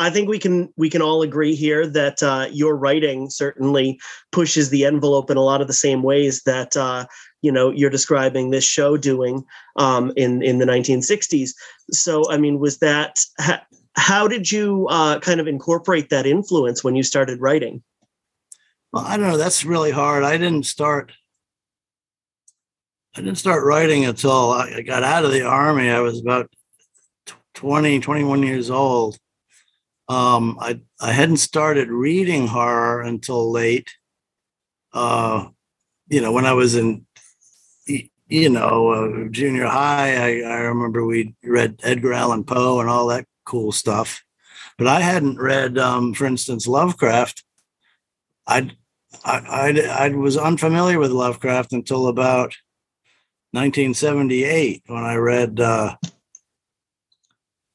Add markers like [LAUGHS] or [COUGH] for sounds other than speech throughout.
I think we can we can all agree here that uh, your writing certainly pushes the envelope in a lot of the same ways that uh, you know you're describing this show doing um, in in the 1960s. So I mean, was that ha- how did you uh, kind of incorporate that influence when you started writing? Well, I don't know. That's really hard. I didn't start. I didn't start writing until I got out of the army. I was about 20, 21 years old um, I I hadn't started reading horror until late. Uh, you know, when I was in, you know, uh, junior high, I, I remember we read Edgar Allan Poe and all that cool stuff, but I hadn't read, um, for instance, Lovecraft. I'd, I I I was unfamiliar with Lovecraft until about 1978 when I read uh,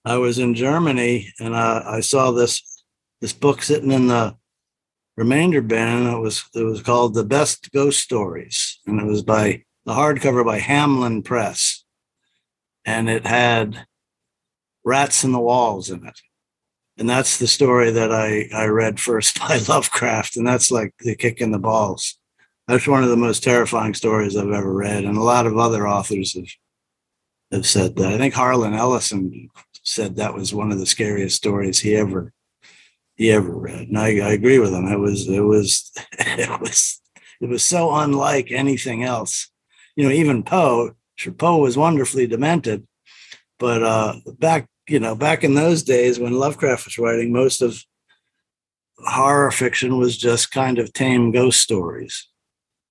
I was in Germany and uh, I saw this this book sitting in the remainder bin. It was it was called The Best Ghost Stories, and it was by the hardcover by Hamlyn Press, and it had rats in the walls in it. And that's the story that I, I read first [LAUGHS] by Lovecraft. And that's like the kick in the balls. That's one of the most terrifying stories I've ever read. And a lot of other authors have, have said that. I think Harlan Ellison said that was one of the scariest stories he ever he ever read. And I, I agree with him. It was it was [LAUGHS] it was it was so unlike anything else. You know, even Poe, sure, Poe was wonderfully demented, but uh, back you know back in those days when Lovecraft was writing, most of horror fiction was just kind of tame ghost stories.